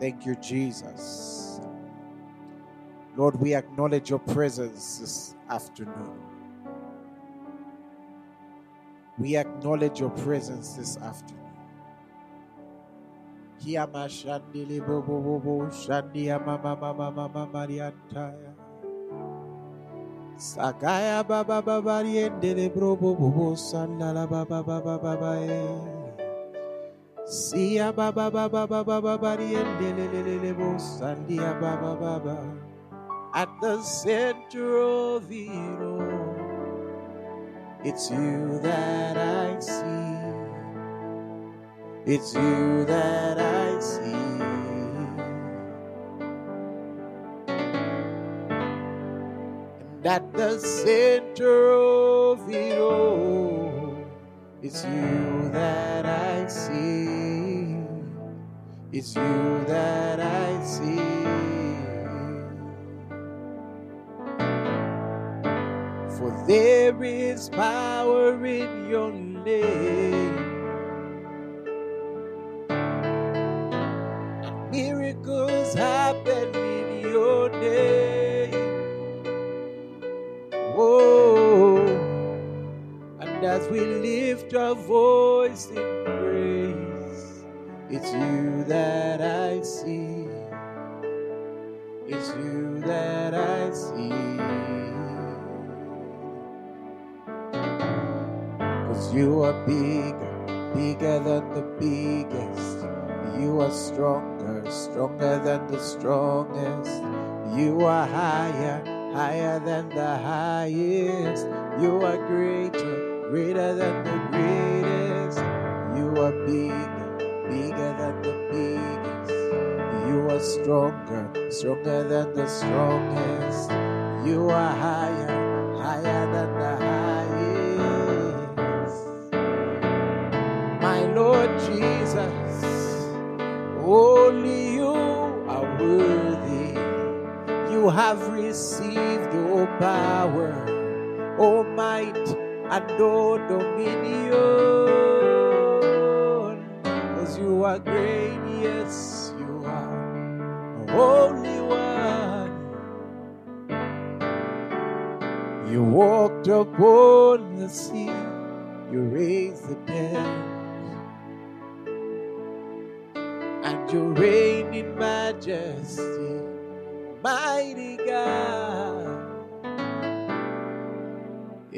Thank you, Jesus. Lord, we acknowledge your presence this afternoon. We acknowledge your presence this afternoon. Bo mama mama mama. Sagaya baba baba riendele bro bo bo bo sandala baba baba baba eh. Sia baba baba baba baba riendele le le le bo sandia baba baba. At the center of it all, it's you that I see. It's you that I see. And at the center of it all, it's you that I see. It's you that I see. For there is power in your name. Lift voice in praise, it's you that I see. It's you that I see. Cause you are bigger, bigger than the biggest. You are stronger, stronger than the strongest. You are higher, higher than the highest. You are greater, greater than the greatest. You are bigger, bigger than the biggest. You are stronger, stronger than the strongest. You are higher, higher than the highest. My Lord Jesus, only you are worthy. You have received all power, all might, and all dominion. Because you are great, yes, you are the only one. You walked upon the sea, you raised the dead, and you reign in majesty, mighty God.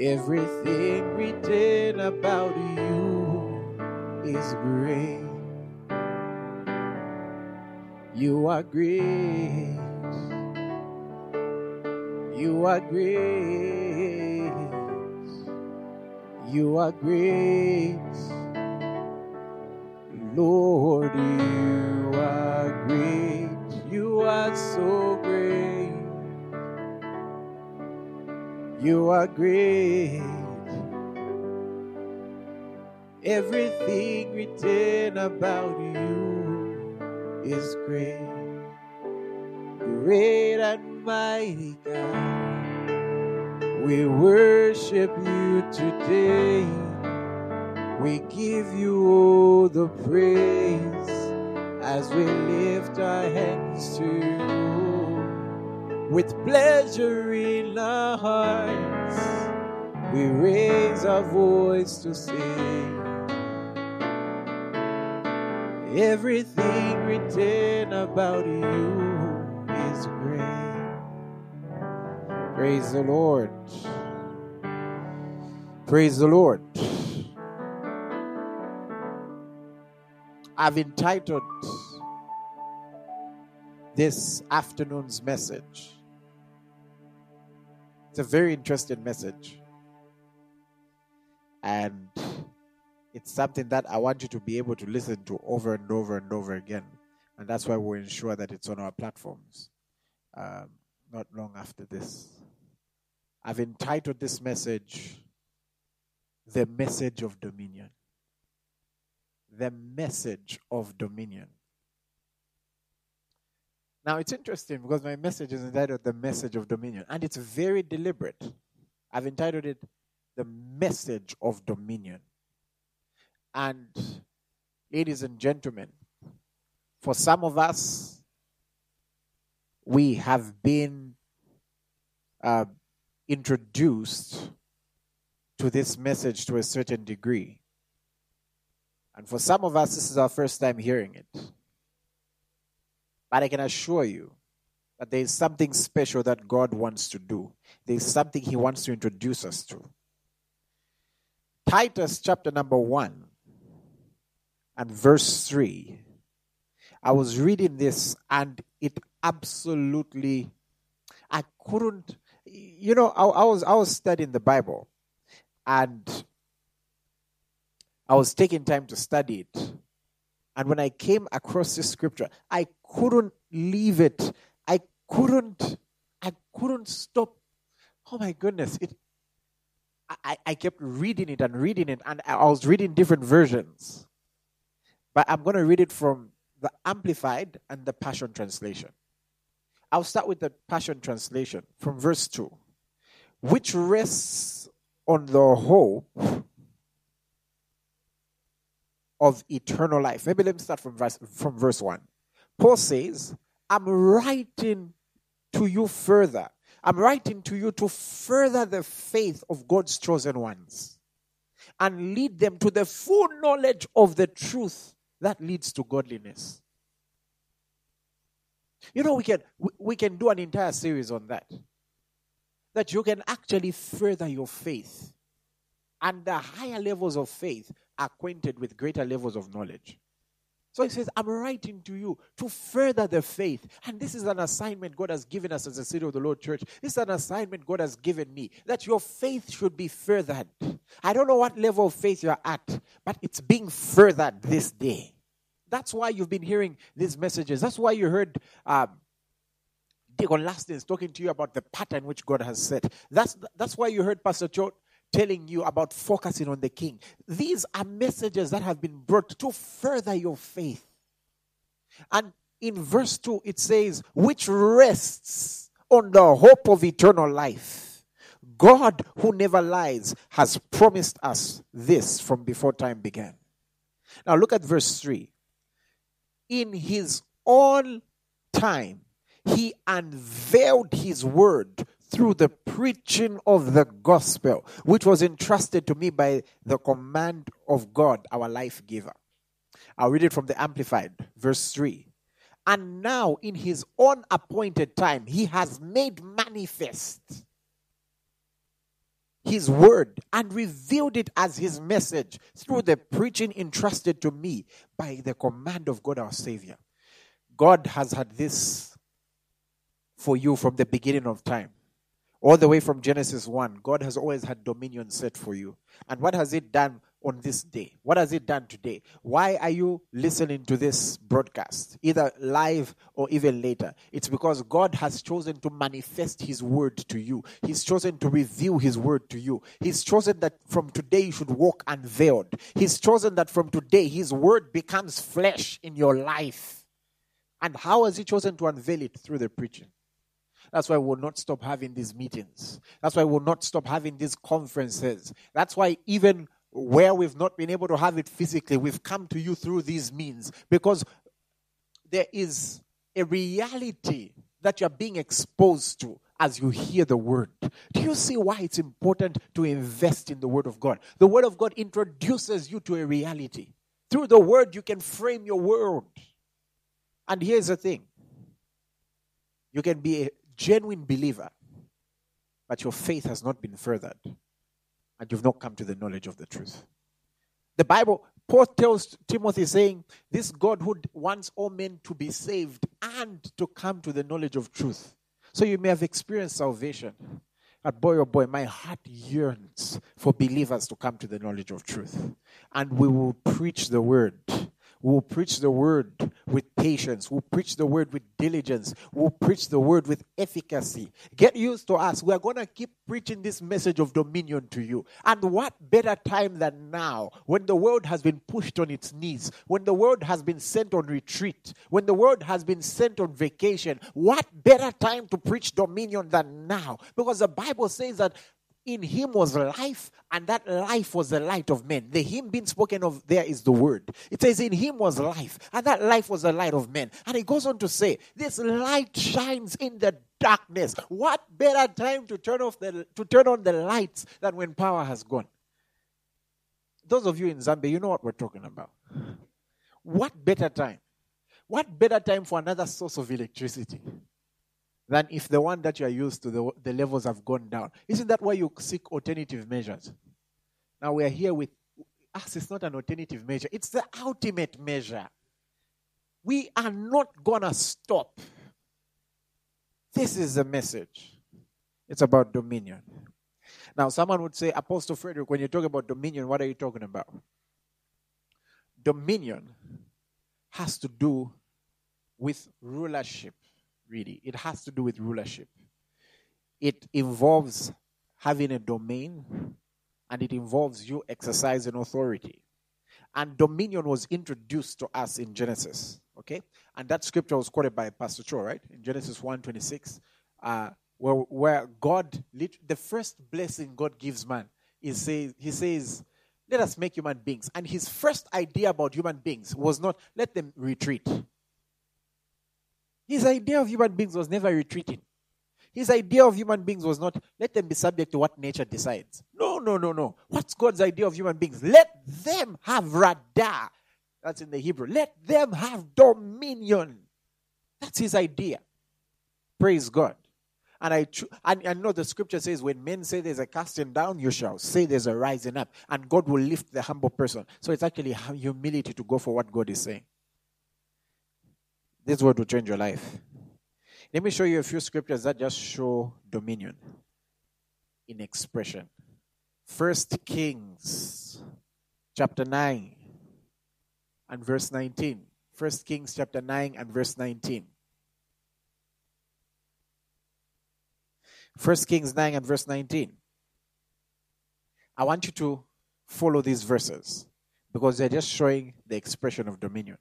Everything written about you is great. You are great. You are great. You are great. Lord, you are great. You are so great. You are great. Everything written about you is great. Great and mighty God. We worship you today. We give you all the praise as we lift our hands to you. With pleasure in our hearts, we raise our voice to sing. Everything written about you is great. Praise the Lord. Praise the Lord. I've entitled this afternoon's message. It's a very interesting message. And it's something that I want you to be able to listen to over and over and over again. And that's why we'll ensure that it's on our platforms um, not long after this. I've entitled this message, The Message of Dominion. The Message of Dominion. Now, it's interesting because my message is entitled The Message of Dominion, and it's very deliberate. I've entitled it The Message of Dominion. And, ladies and gentlemen, for some of us, we have been uh, introduced to this message to a certain degree. And for some of us, this is our first time hearing it. But I can assure you that there is something special that God wants to do. There is something He wants to introduce us to. Titus chapter number 1 and verse 3. I was reading this and it absolutely, I couldn't, you know, I, I was I was studying the Bible and I was taking time to study it. And when I came across this scripture, I couldn't leave it. I couldn't, I couldn't stop. Oh my goodness. It I, I kept reading it and reading it, and I was reading different versions. But I'm going to read it from the Amplified and the Passion Translation. I'll start with the Passion Translation from verse 2, which rests on the hope of eternal life. Maybe let me start from verse, from verse 1. Paul says, I'm writing to you further I'm writing to you to further the faith of God's chosen ones and lead them to the full knowledge of the truth that leads to godliness. You know, we can we can do an entire series on that. That you can actually further your faith. And the higher levels of faith acquainted with greater levels of knowledge. So he says, I'm writing to you to further the faith. And this is an assignment God has given us as a city of the Lord church. This is an assignment God has given me that your faith should be furthered. I don't know what level of faith you're at, but it's being furthered this day. That's why you've been hearing these messages. That's why you heard um, Lastins talking to you about the pattern which God has set. That's, that's why you heard Pastor Cho telling you about focusing on the king. These are messages that have been brought to further your faith. And in verse 2, it says, which rests on the hope of eternal life. God, who never lies, has promised us this from before time began. Now look at verse 3. In his own time, he unveiled his word through the preaching of the gospel, which was entrusted to me by the command of God, our life giver. I'll read it from the Amplified, verse 3. And now, in his own appointed time, he has made manifest his word and revealed it as his message through the preaching entrusted to me by the command of God our Savior. God has had this for you from the beginning of time. All the way from Genesis 1, God has always had dominion set for you. And what has it done on this day? What has it done today? Why are you listening to this broadcast, either live or even later? It's because God has chosen to manifest His word to you. He's chosen to reveal His word to you. He's chosen that from today you should walk unveiled. He's chosen that from today His word becomes flesh in your life. And how has He chosen to unveil it? Through the preaching. That's why we'll not stop having these meetings. That's why we'll not stop having these conferences. That's why even where we've not been able to have it physically, we've come to you through these means because there is a reality that you're being exposed to as you hear the word. Do you see why it's important to invest in the word of God? The word of God introduces you to a reality. Through the word, you can frame your world. And here's the thing you can be genuine believer, but your faith has not been furthered and you've not come to the knowledge of the truth. The Bible, Paul tells Timothy, saying, This God who wants all men to be saved and to come to the knowledge of truth. So you may have experienced salvation. But boy, oh boy, my heart yearns for believers to come to the knowledge of truth. And we will preach the word will preach the word with patience. who preach the word with diligence. who preach the word with efficacy. Get used to us. We are going to keep preaching this message of dominion to you. And what better time than now when the world has been pushed on its knees, when the world has been sent on retreat, when the world has been sent on vacation? What better time to preach dominion than now? Because the Bible says that In him was life, and that life was the light of men. The him being spoken of there is the word. It says, In him was life, and that life was the light of men. And it goes on to say, This light shines in the darkness. What better time to turn off the to turn on the lights than when power has gone? Those of you in Zambia, you know what we're talking about. What better time? What better time for another source of electricity than if the one that you are used to, the, the levels have gone down? Isn't that why you seek alternative measures? Now we are here with us, it's not an alternative measure, it's the ultimate measure. We are not going to stop. This is the message. It's about dominion. Now, someone would say, Apostle Frederick, when you talk about dominion, what are you talking about? Dominion has to do with rulership, really. It has to do with rulership. It involves having a domain and it involves you exercising authority. And dominion was introduced to us in Genesis, okay? And that scripture was quoted by Pastor Cho, right? In Genesis 1:26, uh, where, where God, the first blessing God gives man, is say, He says, let us make human beings. And his first idea about human beings was not let them retreat. His idea of human beings was never retreating. His idea of human beings was not let them be subject to what nature decides. No, no, no, no. What's God's idea of human beings? Let them have radah. That's in the Hebrew. Let them have dominion. That's his idea. Praise God. And I, and I know the scripture says, when men say there's a casting down, you shall say there's a rising up. And God will lift the humble person. So it's actually humility to go for what God is saying. This word will change your life. Let me show you a few scriptures that just show dominion in expression. First Kings chapter 9 and verse 19. First Kings chapter 9 and verse 19. First Kings 9 and verse 19. I want you to follow these verses because they're just showing the expression of dominion.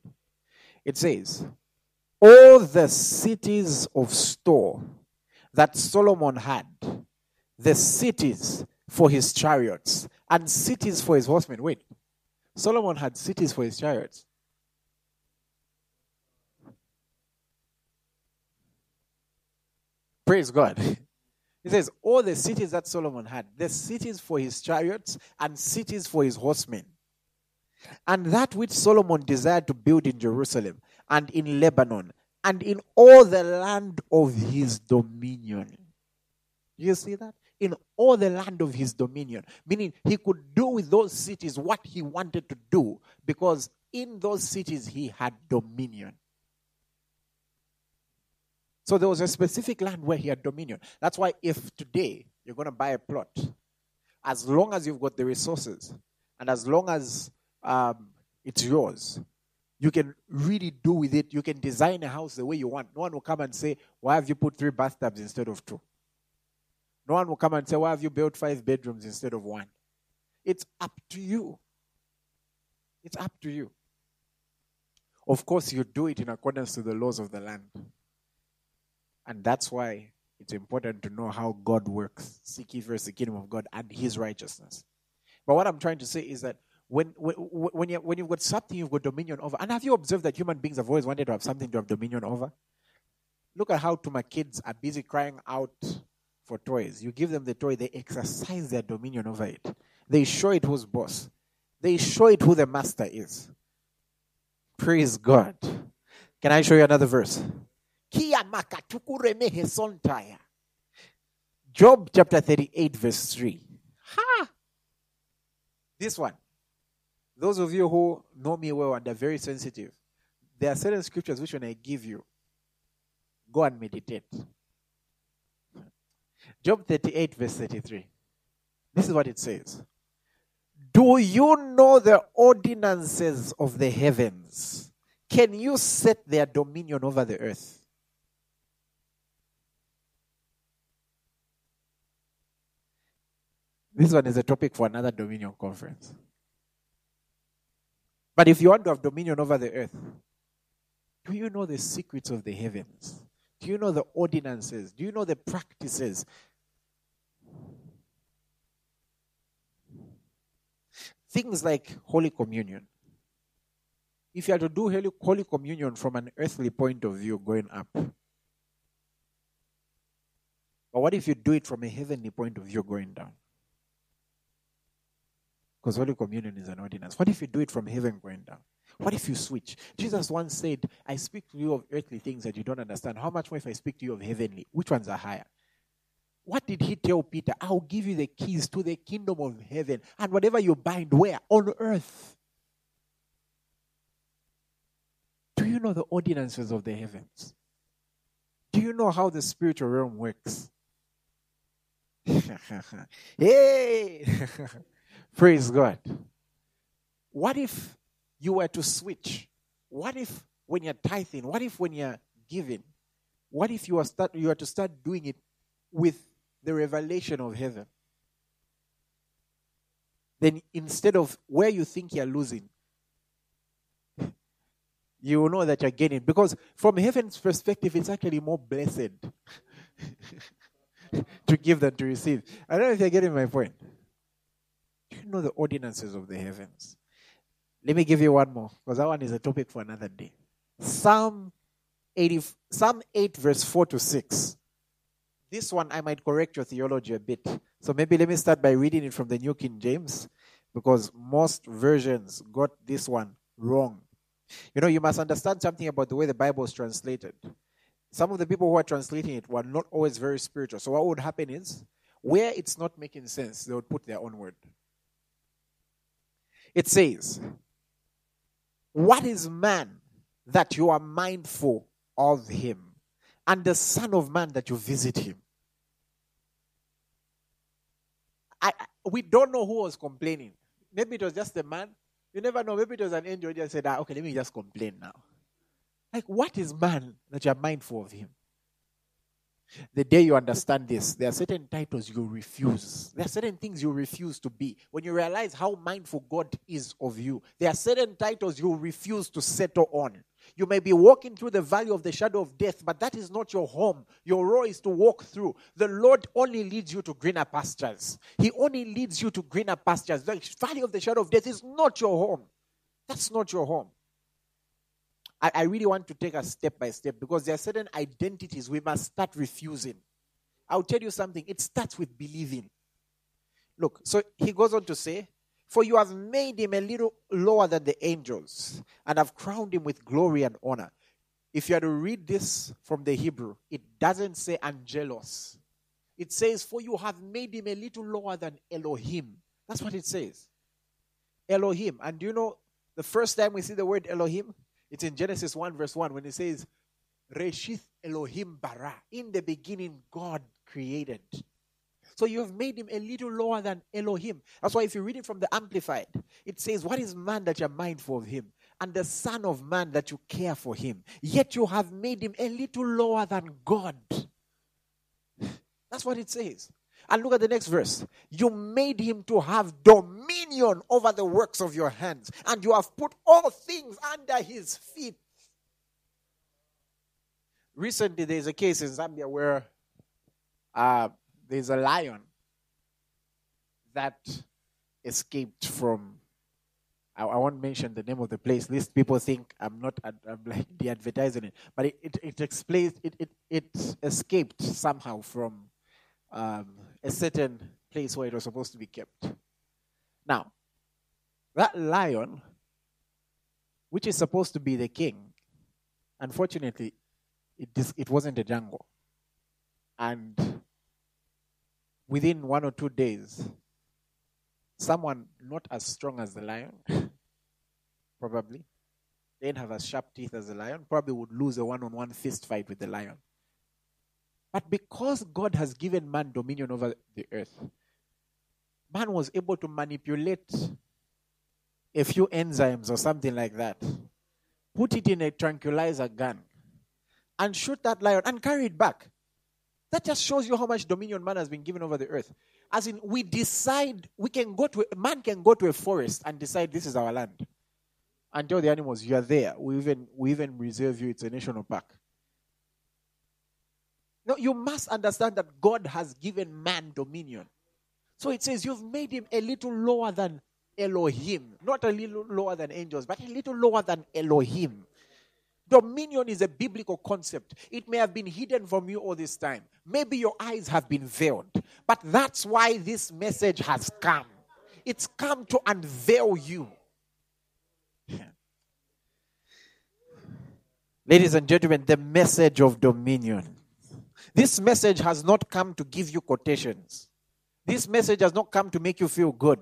It says, All the cities of store that Solomon had, the cities for his chariots and cities for his horsemen. Wait, Solomon had cities for his chariots. Praise God. He says, All the cities that Solomon had, the cities for his chariots and cities for his horsemen. And that which Solomon desired to build in Jerusalem and in Lebanon and in all the land of his dominion. You see that? In all the land of his dominion. Meaning he could do with those cities what he wanted to do because in those cities he had dominion. So there was a specific land where he had dominion. That's why if today you're going to buy a plot, as long as you've got the resources and as long as um, it's yours, you can really do with it. You can design a house the way you want. No one will come and say, Why have you put three bathtubs instead of two? No one will come and say, Why have you built five bedrooms instead of one? It's up to you. It's up to you. Of course, you do it in accordance to the laws of the land. And that's why it's important to know how God works. Seek ye first the kingdom of God and his righteousness. But what I'm trying to say is that when, when, when, you, when you've got something you've got dominion over, and have you observed that human beings have always wanted to have something to have dominion over? Look at how to my kids are busy crying out for toys. You give them the toy, they exercise their dominion over it. They show it who's boss. They show it who the master is. Praise God. Can I show you another verse? Job chapter 38, verse 3. Ha! This one. Those of you who know me well and are very sensitive, there are certain scriptures which, when I give you, go and meditate. Job 38, verse 33. This is what it says Do you know the ordinances of the heavens? Can you set their dominion over the earth? This one is a topic for another Dominion conference. But if you want to have dominion over the earth, do you know the secrets of the heavens? Do you know the ordinances? Do you know the practices? Things like Holy Communion. If you are to do Holy Communion from an earthly point of view, going up, but what if you do it from a heavenly point of view going down? Because Holy Communion is an ordinance. What if you do it from heaven going down? What if you switch? Jesus once said, I speak to you of earthly things that you don't understand. How much more if I speak to you of heavenly? Which ones are higher? What did he tell Peter? I'll give you the keys to the kingdom of heaven. And whatever you bind, where? On earth. Do you know the ordinances of the heavens? Do you know how the spiritual realm works? hey! Praise God. What if you were to switch? What if when you're tithing, what if when you're giving, what if you are start you are to start doing it with the revelation of heaven? Then instead of where you think you're losing, you will know that you're gaining. Because from heaven's perspective, it's actually more blessed to give than to receive. I don't know if you're getting my point. Know the ordinances of the heavens. Let me give you one more, because that one is a topic for another day. Psalm 80, Psalm 8, verse 4 to 6. This one I might correct your theology a bit. So maybe let me start by reading it from the New King James, because most versions got this one wrong. You know, you must understand something about the way the Bible is translated. Some of the people who are translating it were not always very spiritual. So what would happen is, where it's not making sense, they would put their own word. It says, What is man that you are mindful of him, and the Son of Man that you visit him? I, we don't know who was complaining. Maybe it was just the man. You never know. Maybe it was an angel that said, ah, okay, let me just complain now. Like, what is man that you're mindful of him? The day you understand this, there are certain titles you refuse. There are certain things you refuse to be. When you realize how mindful God is of you, there are certain titles you refuse to settle on. You may be walking through the valley of the shadow of death, but that is not your home. Your role is to walk through. The Lord only leads you to greener pastures. He only leads you to greener pastures. The valley of the shadow of death is not your home. That's not your home. I, I really want to take us step by step because there are certain identities we must start refusing. I'll tell you something, it starts with believing. Look, so he goes on to say, For you have made him a little lower than the angels and have crowned him with glory and honor. If you are to read this from the Hebrew, it doesn't say angelos. It says, For you have made him a little lower than Elohim. That's what it says. Elohim. And do you know the first time we see the word Elohim? It's in Genesis 1, verse 1, when it says, Reshith Elohim bara. In the beginning, God created. So you have made him a little lower than Elohim. That's why if you read it from the Amplified, it says, What is man that you're mindful of him? And the Son of Man that you care for him. Yet you have made him a little lower than God. That's what it says. And look at the next verse. You made him to have dominion over the works of your hands, and you have put all things under his feet. Recently, there's a case in Zambia where uh, there's a lion that escaped from. I, I, won't mention the name of the place, lest people think I'm not. I'm like de-advertising it, but it it, it explains it, it it escaped somehow from um, a certain place where it was supposed to be kept. Now, that lion, which is supposed to be the king, unfortunately, it, it wasn't a jungle. And within one or two days, someone not as strong as the lion, probably, didn't have as sharp teeth as the lion, probably would lose a one on one fist fight with the lion. But because God has given man dominion over the earth, man was able to manipulate a few enzymes or something like that, put it in a tranquilizer gun, and shoot that lion and carry it back. That just shows you how much dominion man has been given over the earth. As in, we decide, we can go to, a, man can go to a forest and decide this is our land. And tell the animals, you are there. We even, we even reserve you, it's a national park. No, you must understand that God has given man dominion. So it says, You've made him a little lower than Elohim, not a little lower than angels, but a little lower than Elohim. Dominion is a biblical concept. It may have been hidden from you all this time. Maybe your eyes have been veiled. But that's why this message has come. It's come to unveil you. Ladies and gentlemen, the message of dominion. This message has not come to give you quotations. This message has not come to make you feel good.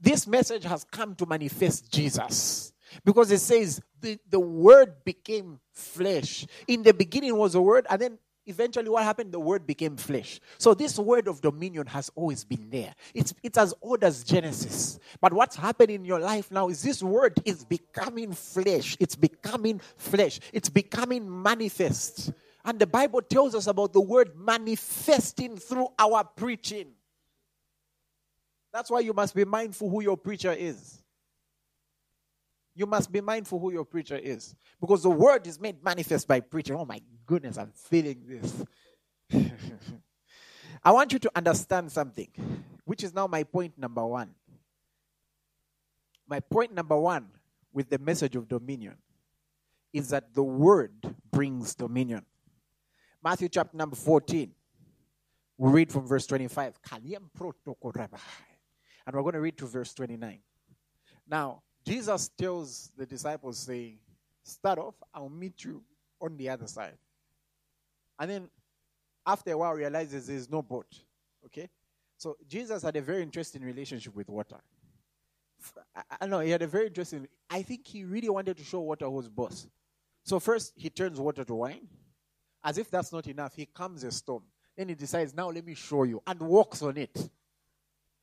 This message has come to manifest Jesus. Because it says the, the word became flesh. In the beginning was a word, and then eventually what happened? The word became flesh. So this word of dominion has always been there. It's, it's as old as Genesis. But what's happening in your life now is this word is becoming flesh. It's becoming flesh. It's becoming manifest. And the Bible tells us about the word manifesting through our preaching. That's why you must be mindful who your preacher is. You must be mindful who your preacher is. Because the word is made manifest by preaching. Oh my goodness, I'm feeling this. I want you to understand something, which is now my point number one. My point number one with the message of dominion is that the word brings dominion. Matthew chapter number 14. We read from verse 25. And we're going to read to verse 29. Now, Jesus tells the disciples, saying, Start off, I'll meet you on the other side. And then after a while realizes there's no boat. Okay? So Jesus had a very interesting relationship with water. I know he had a very interesting I think he really wanted to show water was boss. So first he turns water to wine. As if that's not enough, he comes a storm. Then he decides, now let me show you, and walks on it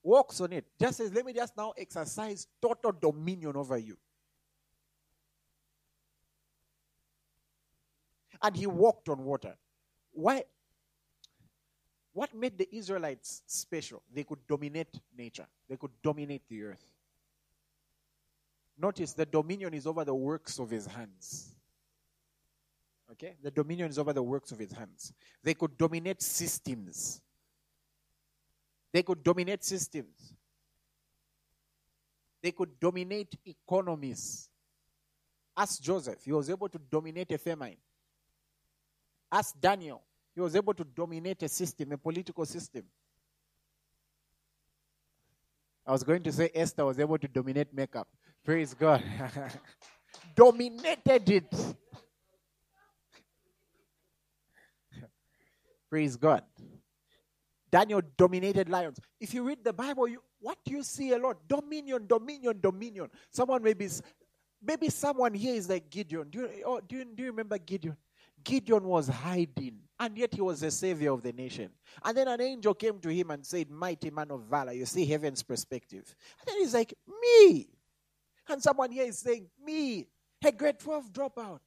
walks on it. Just says, let me just now exercise total dominion over you. And he walked on water. Why? What made the Israelites special? They could dominate nature, they could dominate the earth. Notice the dominion is over the works of his hands. Okay? The dominion is over the works of his hands. They could dominate systems. They could dominate systems. They could dominate economies. Ask Joseph, he was able to dominate a famine. Ask Daniel, he was able to dominate a system, a political system. I was going to say Esther was able to dominate makeup. Praise God. Dominated it. Praise God. Daniel dominated lions. If you read the Bible, you, what do you see a lot? Dominion, dominion, dominion. Someone maybe, maybe someone here is like Gideon. Do you, oh, do, you, do you remember Gideon? Gideon was hiding, and yet he was the savior of the nation. And then an angel came to him and said, Mighty man of valor, you see heaven's perspective. And then he's like, Me. And someone here is saying, Me, a grade 12 dropout.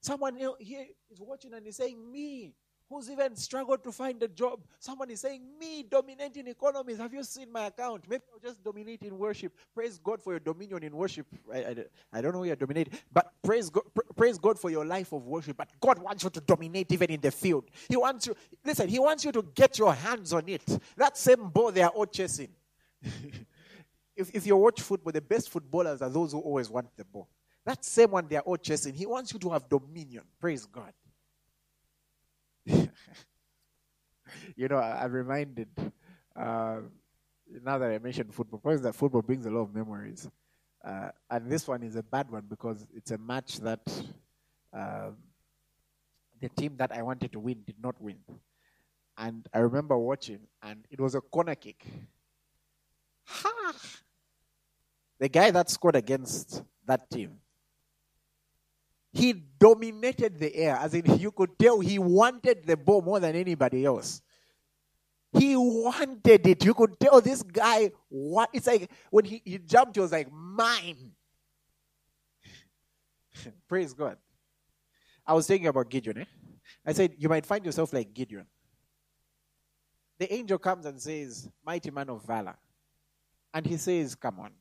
Someone here is watching and is saying, Me, who's even struggled to find a job. Someone is saying, Me dominating economies. Have you seen my account? Maybe I'll just dominate in worship. Praise God for your dominion in worship. I, I, I don't know where you're dominating, but praise God, pr- praise God for your life of worship. But God wants you to dominate even in the field. He wants you, listen, He wants you to get your hands on it. That same ball they are all chasing. if, if you watch football, the best footballers are those who always want the ball. That same one they are all chasing. He wants you to have dominion. Praise God. you know, I, am reminded, uh, now that I mentioned football, because that football brings a lot of memories. Uh, and this one is a bad one because it's a match that um, the team that I wanted to win did not win. And I remember watching, and it was a corner kick. Ha! The guy that scored against that team he dominated the air, as in you could tell he wanted the ball more than anybody else. He wanted it. You could tell this guy what it's like when he, he jumped, he was like, mine. Praise God. I was thinking about Gideon. Eh? I said, you might find yourself like Gideon. The angel comes and says, Mighty man of valor. And he says, Come on,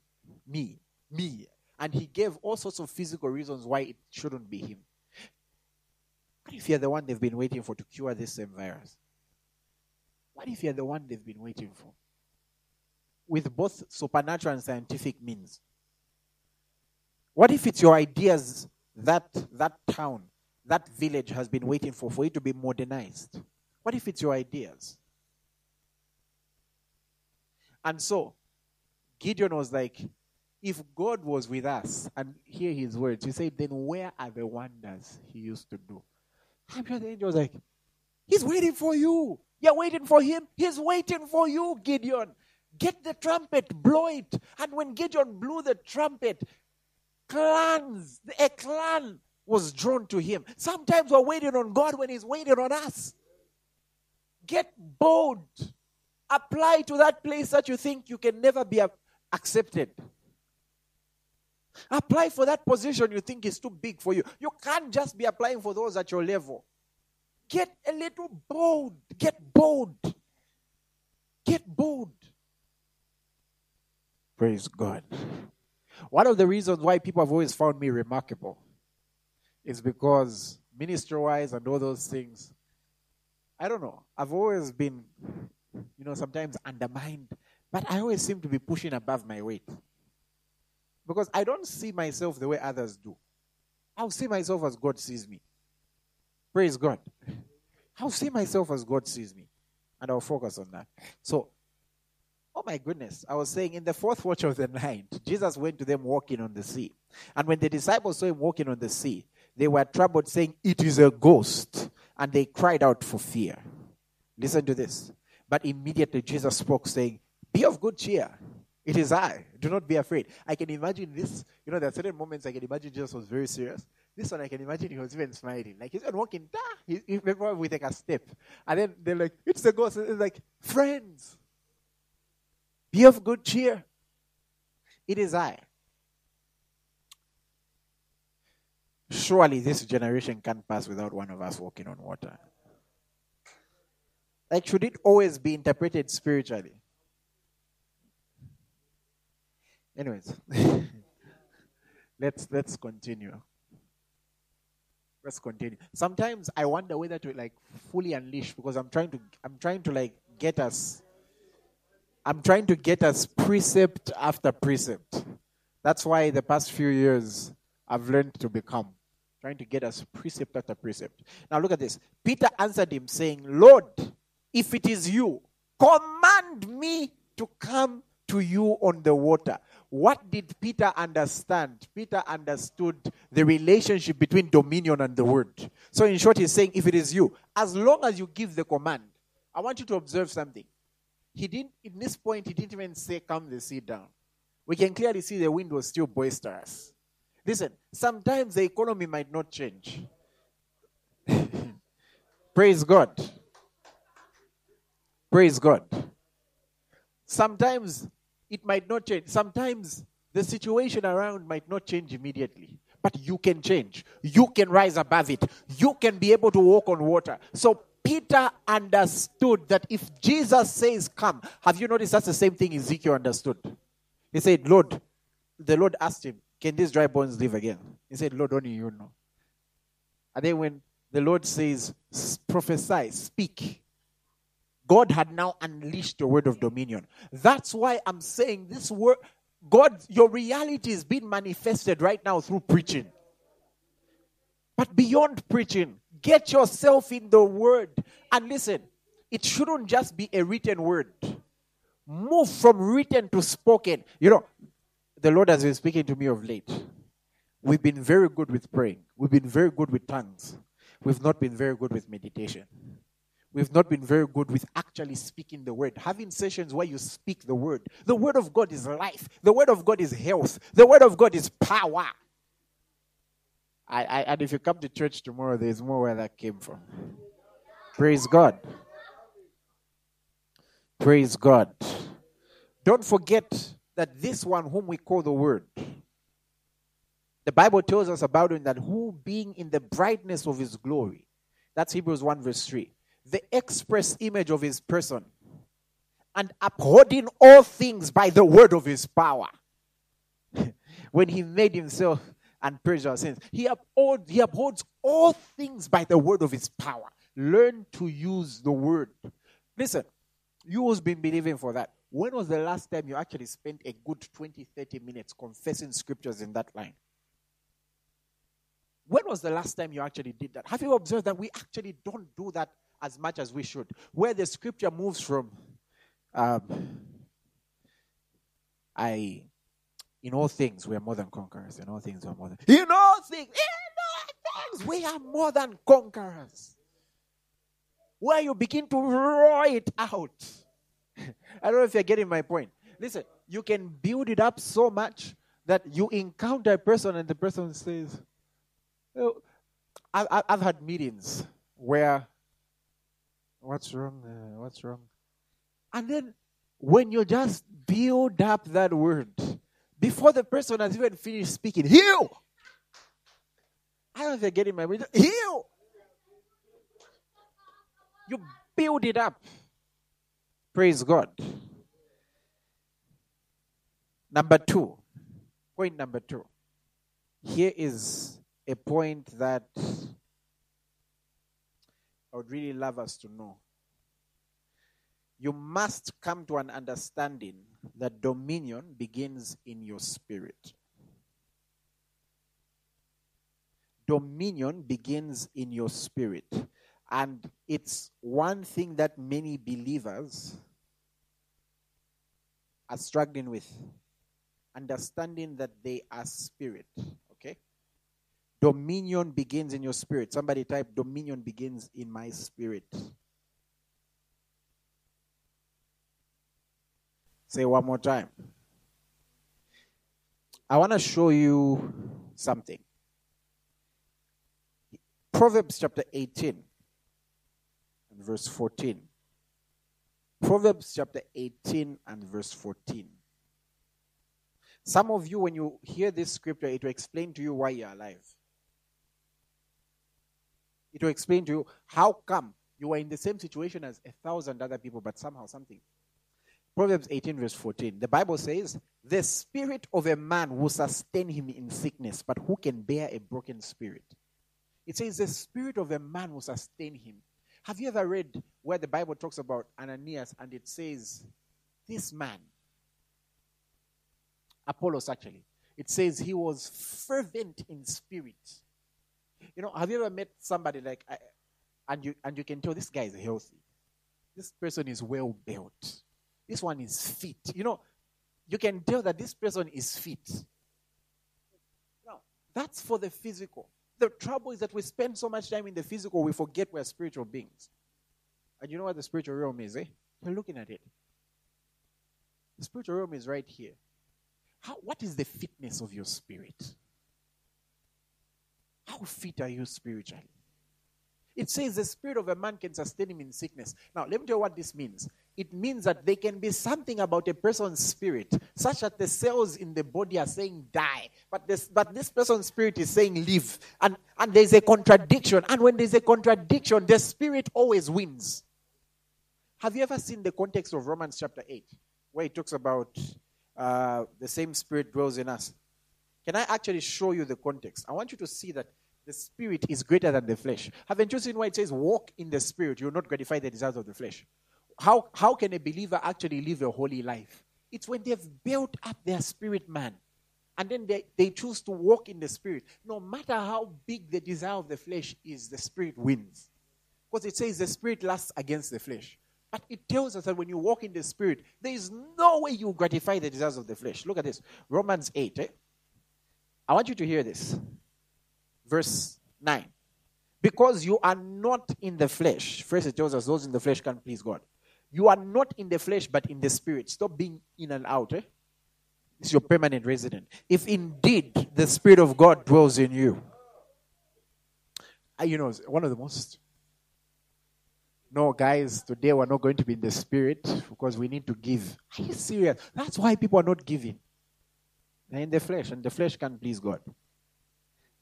me, me. And he gave all sorts of physical reasons why it shouldn't be him. What if you're the one they've been waiting for to cure this same virus? What if you're the one they've been waiting for? with both supernatural and scientific means? What if it's your ideas that that town, that village has been waiting for for it to be modernized? What if it's your ideas? And so, Gideon was like, if God was with us, and hear his words, he said, then where are the wonders he used to do? I'm sure the angel was like, he's waiting for you. You're waiting for him. He's waiting for you, Gideon. Get the trumpet, blow it. And when Gideon blew the trumpet, clans, a clan was drawn to him. Sometimes we're waiting on God when he's waiting on us. Get bold. Apply to that place that you think you can never be accepted. Apply for that position you think is too big for you. You can't just be applying for those at your level. Get a little bold. Get bold. Get bold. Praise God. One of the reasons why people have always found me remarkable is because ministry wise and all those things, I don't know. I've always been, you know, sometimes undermined, but I always seem to be pushing above my weight. Because I don't see myself the way others do. I'll see myself as God sees me. Praise God. I'll see myself as God sees me. And I'll focus on that. So, oh my goodness, I was saying in the fourth watch of the night, Jesus went to them walking on the sea. And when the disciples saw him walking on the sea, they were troubled, saying, It is a ghost. And they cried out for fear. Listen to this. But immediately Jesus spoke, saying, Be of good cheer. It is I. Do not be afraid. I can imagine this. You know, there are certain moments I can imagine Jesus was very serious. This one I can imagine he was even smiling. Like he's walking, da! He, he, we take a step. And then they're like, it's the ghost. It's like, friends, be of good cheer. It is I. Surely this generation can't pass without one of us walking on water. Like, should it always be interpreted spiritually? Anyways, let's let's continue. Let's continue. Sometimes I wonder whether to like fully unleash because I'm trying to I'm trying to like get us I'm trying to get us precept after precept. That's why the past few years I've learned to become trying to get us precept after precept. Now look at this. Peter answered him saying, "Lord, if it is you, command me to come to you on the water." What did Peter understand? Peter understood the relationship between dominion and the word. So, in short, he's saying, if it is you, as long as you give the command, I want you to observe something. He didn't, in this point, he didn't even say, Come the sit down. We can clearly see the wind was still boisterous. Listen, sometimes the economy might not change. Praise God. Praise God. Sometimes it might not change. Sometimes the situation around might not change immediately, but you can change. You can rise above it. You can be able to walk on water. So Peter understood that if Jesus says, Come, have you noticed that's the same thing Ezekiel understood? He said, Lord, the Lord asked him, Can these dry bones live again? He said, Lord, only you know. And then when the Lord says, Prophesy, speak, God had now unleashed the word of dominion. That's why I'm saying this word, God, your reality is being manifested right now through preaching. But beyond preaching, get yourself in the word. And listen, it shouldn't just be a written word. Move from written to spoken. You know, the Lord has been speaking to me of late. We've been very good with praying, we've been very good with tongues, we've not been very good with meditation we've not been very good with actually speaking the word, having sessions where you speak the word. The word of God is life, the word of God is health, the word of God is power. I, I, and if you come to church tomorrow, there's more where that came from. Praise God. Praise God. Don't forget that this one, whom we call the Word, the Bible tells us about him that who being in the brightness of his glory, that's Hebrews 1 verse 3, the express image of his person and upholding all things by the word of his power. when he made himself and our sins, he, uphold, he upholds all things by the word of his power. Learn to use the word. Listen, you have been believing for that. When was the last time you actually spent a good 20, 30 minutes confessing scriptures in that line? When was the last time you actually did that? Have you observed that we actually don't do that as much as we should? Where the scripture moves from, um, I, in all things, we are more than conquerors. In all things, we are more than. In all things, in all things, we are more than conquerors. Where you begin to roar it out. I don't know if you're getting my point. Listen, you can build it up so much that you encounter a person and the person says, oh, I, have had meetings where, what's wrong? Uh, what's wrong? And then when you just build up that word, before the person has even finished speaking, heal! I don't know if you're getting my point. Heal! You build it up. Praise God. Number two, point number two. Here is a point that I would really love us to know. You must come to an understanding that dominion begins in your spirit. Dominion begins in your spirit. And it's one thing that many believers are struggling with understanding that they are spirit. Dominion begins in your spirit. Somebody type, Dominion begins in my spirit. Say one more time. I want to show you something. Proverbs chapter 18 and verse 14. Proverbs chapter 18 and verse 14. Some of you, when you hear this scripture, it will explain to you why you're alive. It will explain to you how come you are in the same situation as a thousand other people, but somehow something. Proverbs 18, verse 14. The Bible says, The spirit of a man will sustain him in sickness, but who can bear a broken spirit? It says, The spirit of a man will sustain him have you ever read where the Bible talks about Ananias and it says, This man, Apollos actually, it says he was fervent in spirit. You know, have you ever met somebody like, and you, and you can tell this guy is healthy? This person is well built. This one is fit. You know, you can tell that this person is fit. Now, that's for the physical. The trouble is that we spend so much time in the physical, we forget we're spiritual beings. And you know what the spiritual realm is, eh? You're looking at it. The spiritual realm is right here. How, what is the fitness of your spirit? How fit are you spiritually? It says the spirit of a man can sustain him in sickness. Now, let me tell you what this means. It means that there can be something about a person's spirit, such that the cells in the body are saying die, but this, but this person's spirit is saying live. And, and there's a contradiction. And when there's a contradiction, the spirit always wins. Have you ever seen the context of Romans chapter 8, where it talks about uh, the same spirit dwells in us? Can I actually show you the context? I want you to see that the spirit is greater than the flesh. Haven't you seen why it says, walk in the spirit? You'll not gratify the desires of the flesh. How, how can a believer actually live a holy life? It's when they've built up their spirit man and then they, they choose to walk in the spirit. No matter how big the desire of the flesh is, the spirit wins. Because it says the spirit lasts against the flesh. But it tells us that when you walk in the spirit, there is no way you gratify the desires of the flesh. Look at this Romans 8. Eh? I want you to hear this verse 9. Because you are not in the flesh. First, it tells us those in the flesh can't please God. You are not in the flesh, but in the spirit. Stop being in and out. Eh? It's your permanent resident. If indeed the Spirit of God dwells in you, you know, one of the most. No, guys, today we're not going to be in the Spirit because we need to give. Are you serious? That's why people are not giving. They're in the flesh, and the flesh can't please God.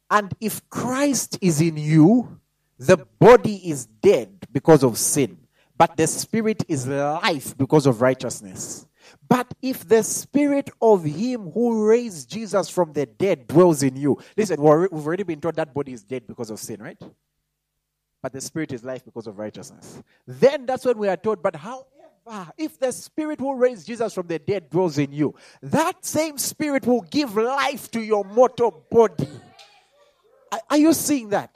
And if Christ is in you, the body is dead because of sin, but the spirit is life because of righteousness. But if the spirit of him who raised Jesus from the dead dwells in you, listen, we've already been told that body is dead because of sin, right? But the spirit is life because of righteousness. Then that's when we are told, but however If the spirit who raised Jesus from the dead dwells in you, that same spirit will give life to your mortal body. Are, are you seeing that?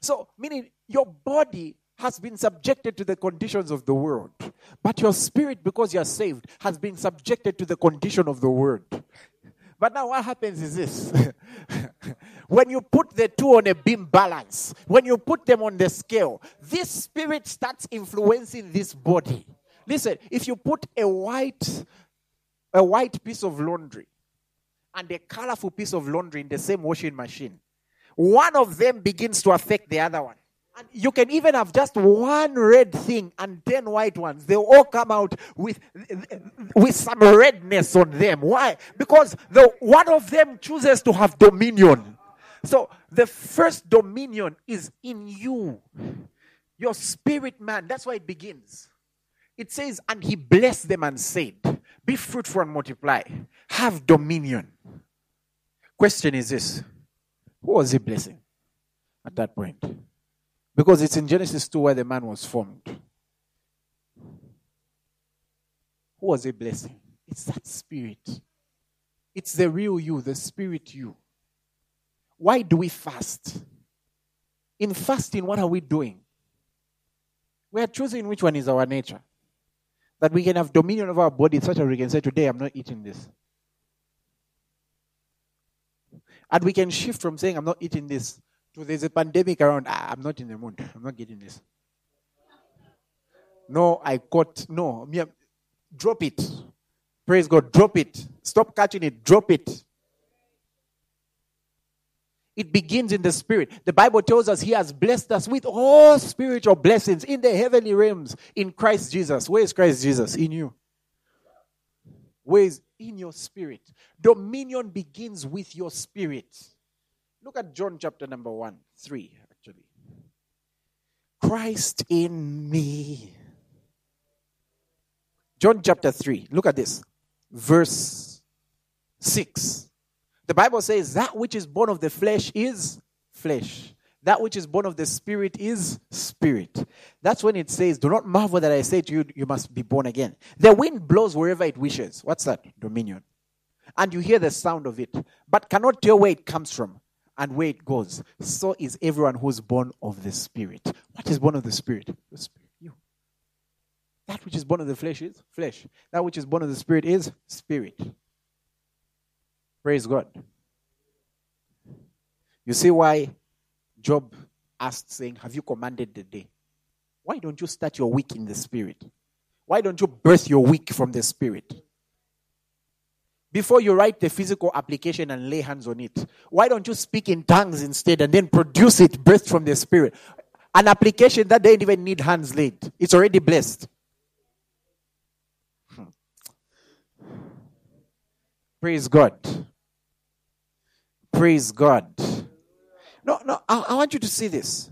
So, meaning your body has been subjected to the conditions of the world, but your spirit, because you're saved, has been subjected to the condition of the world. But now what happens is this. when you put the two on a beam balance, when you put them on the scale, this spirit starts influencing this body. Listen, if you put a white a white piece of laundry and a colorful piece of laundry in the same washing machine, one of them begins to affect the other one. And you can even have just one red thing and 10 white ones. They all come out with, with some redness on them. Why? Because the one of them chooses to have dominion. So the first dominion is in you. Your spirit man. That's why it begins. It says, and he blessed them and said, Be fruitful and multiply. Have dominion. Question is this Who was he blessing at that point? Because it's in Genesis 2 where the man was formed. Who was a blessing? It's that spirit. It's the real you, the spirit you. Why do we fast? In fasting, what are we doing? We are choosing which one is our nature. That we can have dominion over our body such that we can say, Today I'm not eating this. And we can shift from saying, I'm not eating this to there's a pandemic around. Ah, I'm not in the mood. I'm not getting this. No, I caught. No, drop it. Praise God. Drop it. Stop catching it. Drop it. It begins in the spirit. The Bible tells us He has blessed us with all spiritual blessings in the heavenly realms in Christ Jesus. Where is Christ Jesus? In you. Where is in your spirit? Dominion begins with your spirit. Look at John chapter number 1, 3, actually. Christ in me. John chapter 3, look at this. Verse 6. The Bible says, That which is born of the flesh is flesh. That which is born of the spirit is spirit. That's when it says, Do not marvel that I say to you, you must be born again. The wind blows wherever it wishes. What's that? Dominion. And you hear the sound of it, but cannot tell where it comes from and where it goes. So is everyone who's born of the Spirit. What is born of the Spirit? The Spirit. You. That which is born of the flesh is flesh. That which is born of the Spirit is spirit. Praise God. You see why Job asked, saying, Have you commanded the day? Why don't you start your week in the Spirit? Why don't you birth your week from the Spirit? before you write the physical application and lay hands on it? Why don't you speak in tongues instead and then produce it birthed from the Spirit? An application that doesn't even need hands laid, it's already blessed. Praise God. Praise God. No, no, I, I want you to see this.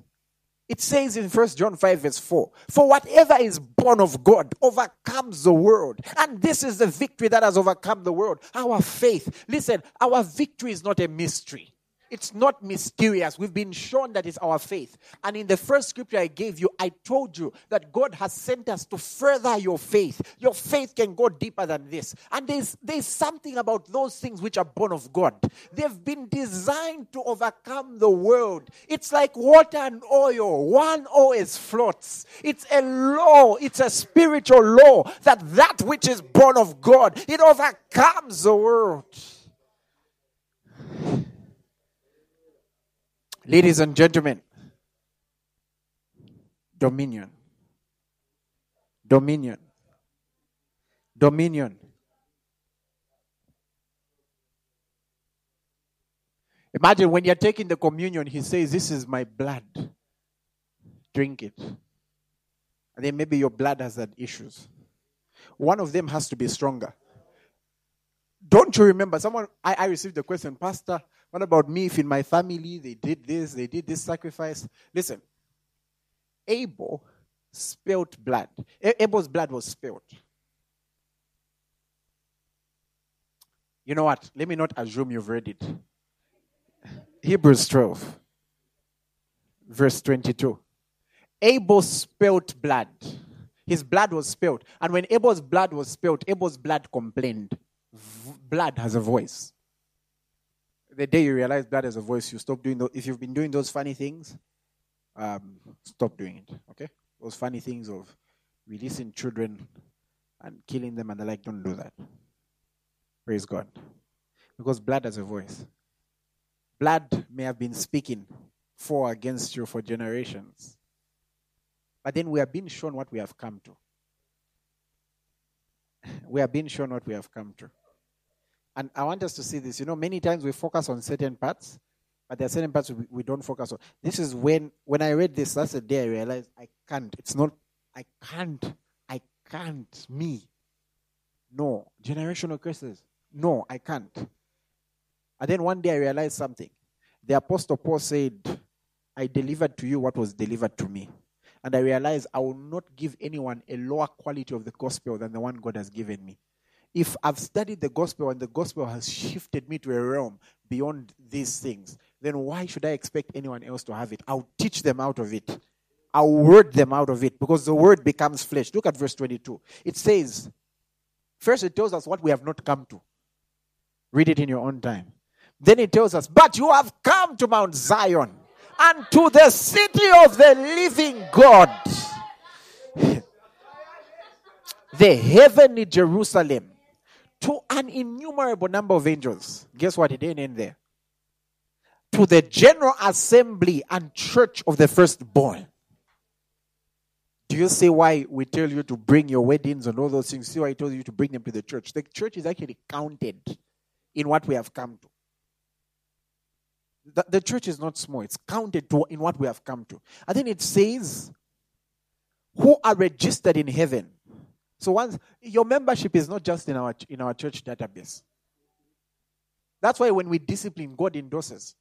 It says in 1 John 5, verse 4 For whatever is born of God overcomes the world. And this is the victory that has overcome the world our faith. Listen, our victory is not a mystery. It's not mysterious. We've been shown that it's our faith. And in the first scripture I gave you, I told you that God has sent us to further your faith. Your faith can go deeper than this. And there's, there's something about those things which are born of God. They've been designed to overcome the world. It's like water and oil. One always floats. It's a law, it's a spiritual law that that which is born of God, it overcomes the world. Ladies and gentlemen, dominion. Dominion. Dominion. Imagine when you're taking the communion, he says, This is my blood. Drink it. And then maybe your blood has had issues. One of them has to be stronger. Don't you remember? Someone, I, I received the question, Pastor, what about me if in my family they did this, they did this sacrifice? Listen, Abel spilled blood. Abel's blood was spilled. You know what? Let me not assume you've read it. Hebrews 12, verse 22. Abel spilled blood. His blood was spilled. And when Abel's blood was spilled, Abel's blood complained. V- blood has a voice. The day you realize blood has a voice, you stop doing those. If you've been doing those funny things, um, stop doing it. Okay? Those funny things of releasing children and killing them and the like, don't do that. Praise God. Because blood has a voice. Blood may have been speaking for against you for generations. But then we are being shown what we have come to. We are being shown what we have come to. And I want us to see this. You know, many times we focus on certain parts, but there are certain parts we, we don't focus on. This is when when I read this, that's the day I realized I can't. It's not I can't. I can't. Me. No. Generational curses. No, I can't. And then one day I realized something. The Apostle Paul said, I delivered to you what was delivered to me. And I realized I will not give anyone a lower quality of the gospel than the one God has given me. If I've studied the gospel and the gospel has shifted me to a realm beyond these things, then why should I expect anyone else to have it? I'll teach them out of it. I'll word them out of it because the word becomes flesh. Look at verse 22. It says, first it tells us what we have not come to. Read it in your own time. Then it tells us, But you have come to Mount Zion and to the city of the living God, the heavenly Jerusalem, to an innumerable number of angels. Guess what? It didn't end there. To the general assembly and church of the firstborn. Do you see why we tell you to bring your weddings and all those things? See why I told you to bring them to the church? The church is actually counted in what we have come to. The, the church is not small, it's counted to in what we have come to. And then it says, who are registered in heaven. So once your membership is not just in our in our church database. That's why when we discipline, God endorses.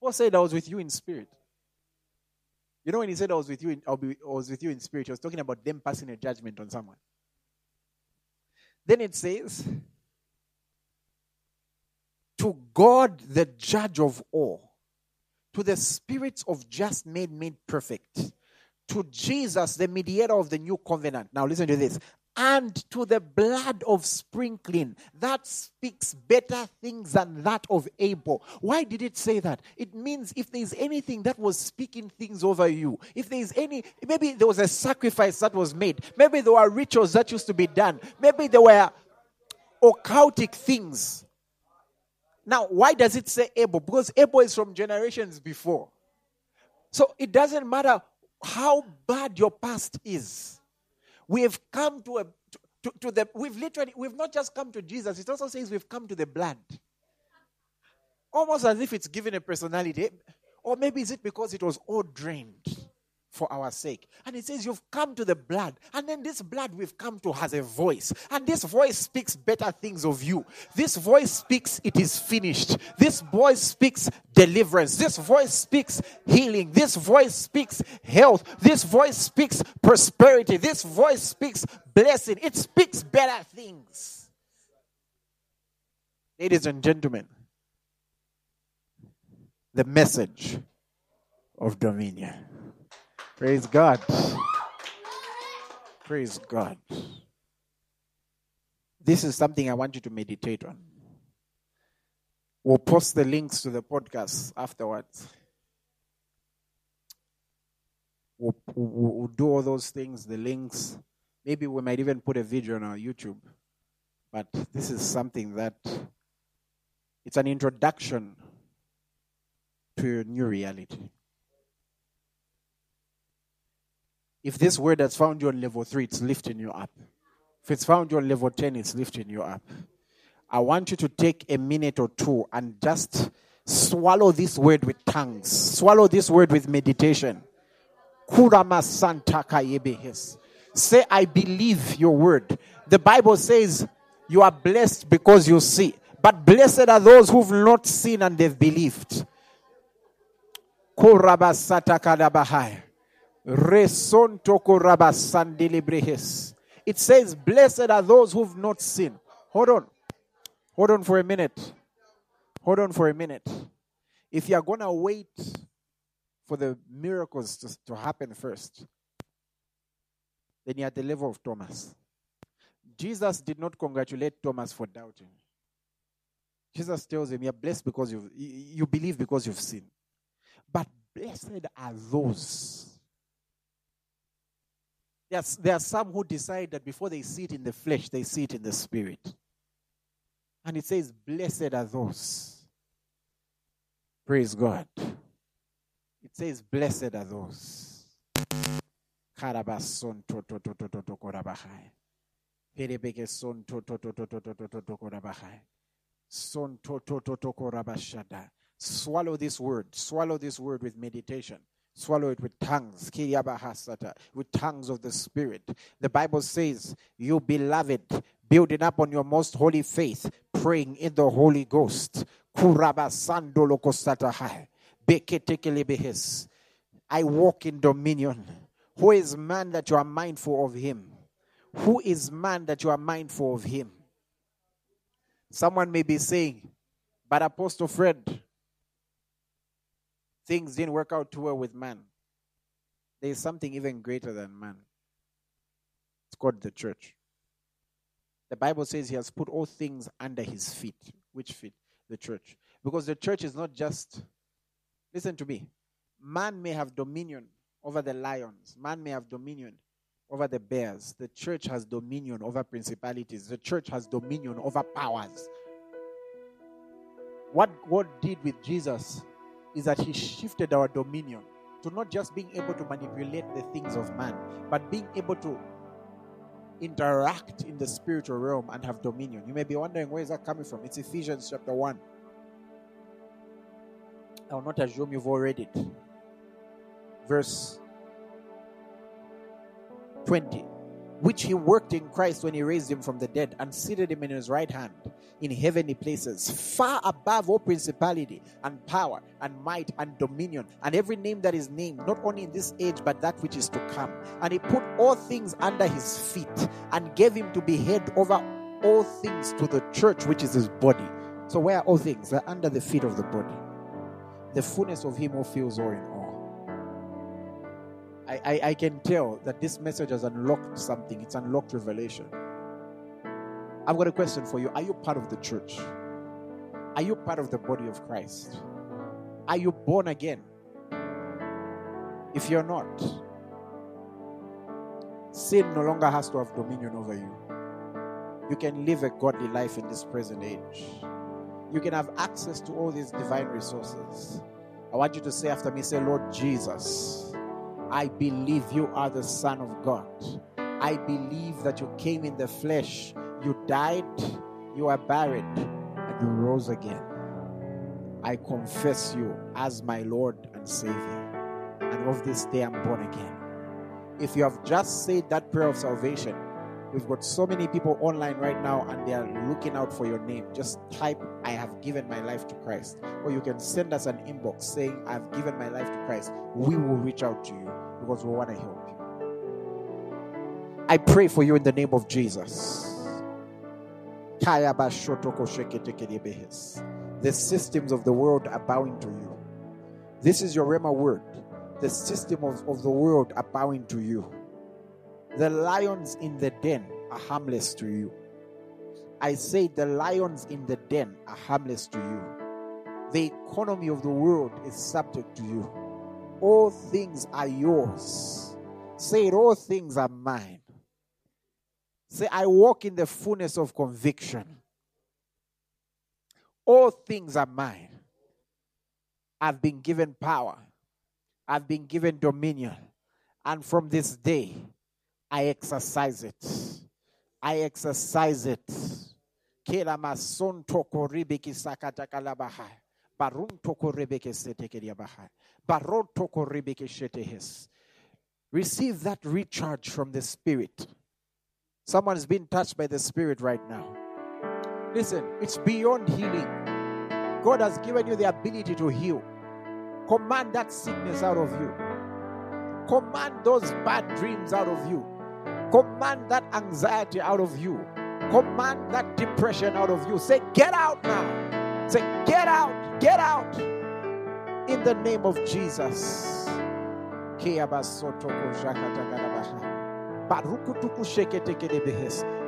Paul said, I was with you in spirit. You know, when he said I was with you in, I'll be, I was with you in spirit, he was talking about them passing a judgment on someone. Then it says, to God, the judge of all, to the spirits of just made made perfect, to Jesus, the mediator of the new covenant. Now, listen to this. And to the blood of sprinkling that speaks better things than that of Abel. Why did it say that? It means if there's anything that was speaking things over you, if there's any, maybe there was a sacrifice that was made, maybe there were rituals that used to be done, maybe there were occultic things now, why does it say Abel? Because Abel is from generations before. So it doesn't matter how bad your past is. We have come to a to, to, the we've literally we've not just come to Jesus, it also says we've come to the blood. Almost as if it's given a personality. Or maybe is it because it was all drained? For our sake. And it says, You've come to the blood. And then this blood we've come to has a voice. And this voice speaks better things of you. This voice speaks, It is finished. This voice speaks deliverance. This voice speaks healing. This voice speaks health. This voice speaks prosperity. This voice speaks blessing. It speaks better things. Ladies and gentlemen, the message of dominion. Praise God. Praise God. This is something I want you to meditate on. We'll post the links to the podcast afterwards. We'll, we'll, do all those things, the links. Maybe we might even put a video on our YouTube. But this is something that it's an introduction to a new reality. If this word has found you on level three, it's lifting you up. If it's found you on level 10, it's lifting you up. I want you to take a minute or two and just swallow this word with tongues, swallow this word with meditation. Say, I believe your word. The Bible says you are blessed because you see, but blessed are those who've not seen and they've believed. It says, Blessed are those who've not seen. Hold on. Hold on for a minute. Hold on for a minute. If you're going to wait for the miracles to, to happen first, then you're at the level of Thomas. Jesus did not congratulate Thomas for doubting. Jesus tells him, You're blessed because you you believe because you've seen. But blessed are those. Yes, there are some who decide that before they see it in the flesh, they see it in the spirit. And it says, Blessed are those. Praise God. It says, Blessed are those. Swallow this word. Swallow this word with meditation. Swallow it with tongues. With tongues of the Spirit. The Bible says, You beloved, building up on your most holy faith, praying in the Holy Ghost. I walk in dominion. Who is man that you are mindful of him? Who is man that you are mindful of him? Someone may be saying, but Apostle Fred, things didn't work out too well with man. There is something even greater than man. It's called the church. The Bible says he has put all things under his feet. Which feet? The church. Because the church is not just, listen to me, man may have dominion over the lions, man may have dominion over the bears. The church has dominion over principalities, the church has dominion over powers. What God did with Jesus is that he shifted our dominion to not just being able to manipulate the things of man, but being able to interact in the spiritual realm and have dominion. You may be wondering where is that coming from? It's Ephesians chapter 1. I will not assume you've all read it. Verse 20 which he worked in Christ when he raised him from the dead and seated him in his right hand in heavenly places, far above all principality and power and might and dominion and every name that is named, not only in this age but that which is to come. And he put all things under his feet and gave him to be head over all things to the church, which is his body. So, where are all things? They're under the feet of the body. The fullness of him who fills all in all. I, I, I can tell that this message has unlocked something, it's unlocked revelation. I've got a question for you. Are you part of the church? Are you part of the body of Christ? Are you born again? If you're not, sin no longer has to have dominion over you. You can live a godly life in this present age. You can have access to all these divine resources. I want you to say after me, say, Lord Jesus, I believe you are the Son of God. I believe that you came in the flesh, you died, you are buried, and you rose again. I confess you as my Lord and Savior. And of this day I'm born again. If you have just said that prayer of salvation, we've got so many people online right now and they are looking out for your name. Just type, I have given my life to Christ. Or you can send us an inbox saying, I've given my life to Christ. We will reach out to you because we want to help you. I pray for you in the name of Jesus. The systems of the world are bowing to you. This is your Rhema word. The system of, of the world are bowing to you. The lions in the den are harmless to you. I say the lions in the den are harmless to you. The economy of the world is subject to you. All things are yours. Say it, all things are mine. Say, I walk in the fullness of conviction. All things are mine. I've been given power, I've been given dominion. And from this day, I exercise it. I exercise it. Receive that recharge from the Spirit. Someone's been touched by the Spirit right now. Listen, it's beyond healing. God has given you the ability to heal. Command that sickness out of you. Command those bad dreams out of you. Command that anxiety out of you. Command that depression out of you. Say, get out now. Say, get out, get out in the name of Jesus.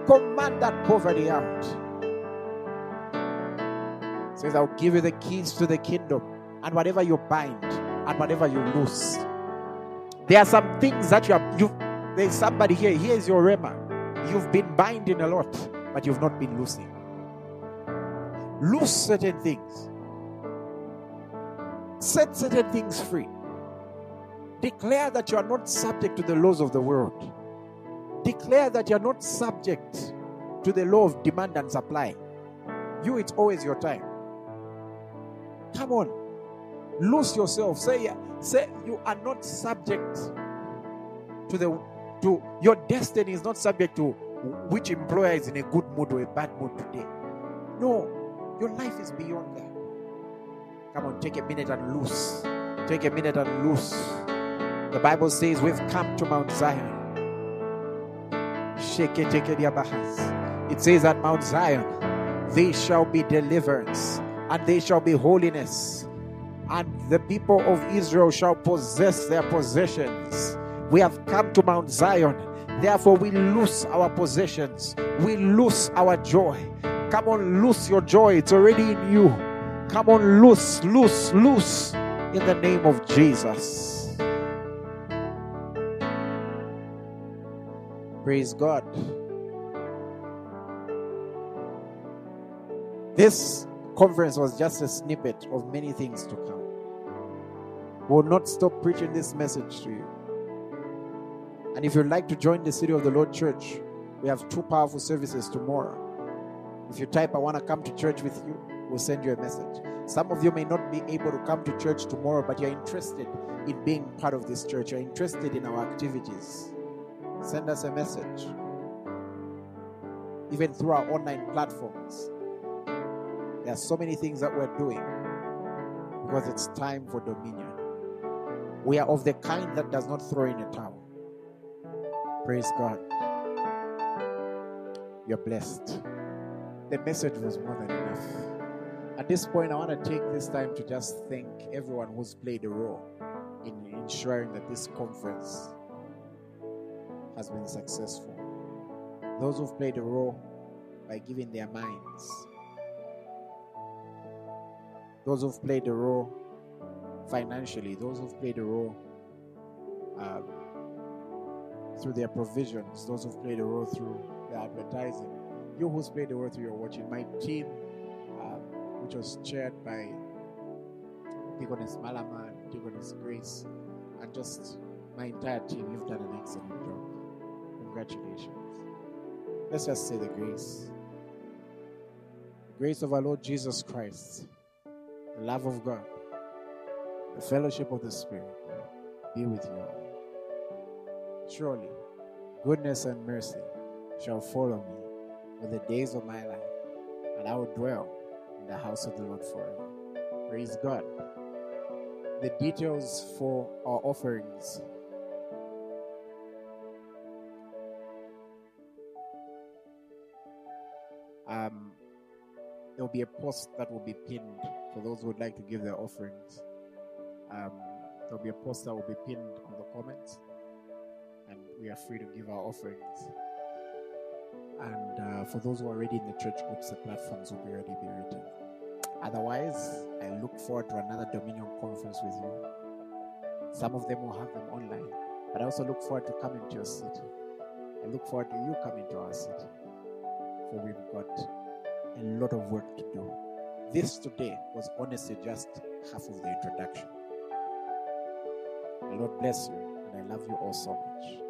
Command that poverty out. says, I'll give you the keys to the kingdom, and whatever you bind, and whatever you loose. There are some things that you have. You, there's somebody here. Here's your rhema. You've been binding a lot, but you've not been loosing. Loose certain things. Set certain things free. Declare that you are not subject to the laws of the world. Declare that you are not subject to the law of demand and supply. You, it's always your time. Come on. Lose yourself. Say, say you are not subject to the to your destiny is not subject to which employer is in a good mood or a bad mood today. No, your life is beyond that. Come on, take a minute and loose. Take a minute and loose. The Bible says we've come to Mount Zion. It says at Mount Zion, they shall be deliverance and they shall be holiness, and the people of Israel shall possess their possessions. We have come to Mount Zion, therefore, we lose our possessions, we lose our joy. Come on, lose your joy, it's already in you. Come on, loose, loose, loose in the name of Jesus. Praise God. This conference was just a snippet of many things to come. We will not stop preaching this message to you. And if you'd like to join the City of the Lord Church, we have two powerful services tomorrow. If you type, I want to come to church with you, we'll send you a message. Some of you may not be able to come to church tomorrow, but you're interested in being part of this church. You're interested in our activities. Send us a message. Even through our online platforms. There are so many things that we're doing because it's time for dominion. We are of the kind that does not throw in a towel. Praise God. You're blessed. The message was more than enough. At this point, I want to take this time to just thank everyone who's played a role in ensuring that this conference has been successful. Those who've played a role by giving their minds, those who've played a role financially, those who've played a role um, through their provisions, those who've played a role through their advertising, you who's played a role through your watching, my team, which was chaired by Deaconess Malama, Deaconess Grace, and just my entire team, you've done an excellent job. Congratulations. Let's just say the grace. The grace of our Lord Jesus Christ the love of God, the fellowship of the Spirit be with you all. Surely, goodness and mercy shall follow me for the days of my life, and I will dwell the house of the Lord forever. Praise God. The details for our offerings um, there'll be a post that will be pinned for those who would like to give their offerings. Um, there'll be a post that will be pinned on the comments, and we are free to give our offerings. And uh, for those who are already in the church groups, the platforms will be already be written. Otherwise, I look forward to another Dominion conference with you. Some of them will have them online, but I also look forward to coming to your city. I look forward to you coming to our city, for we've got a lot of work to do. This today was honestly just half of the introduction. The Lord bless you, and I love you all so much.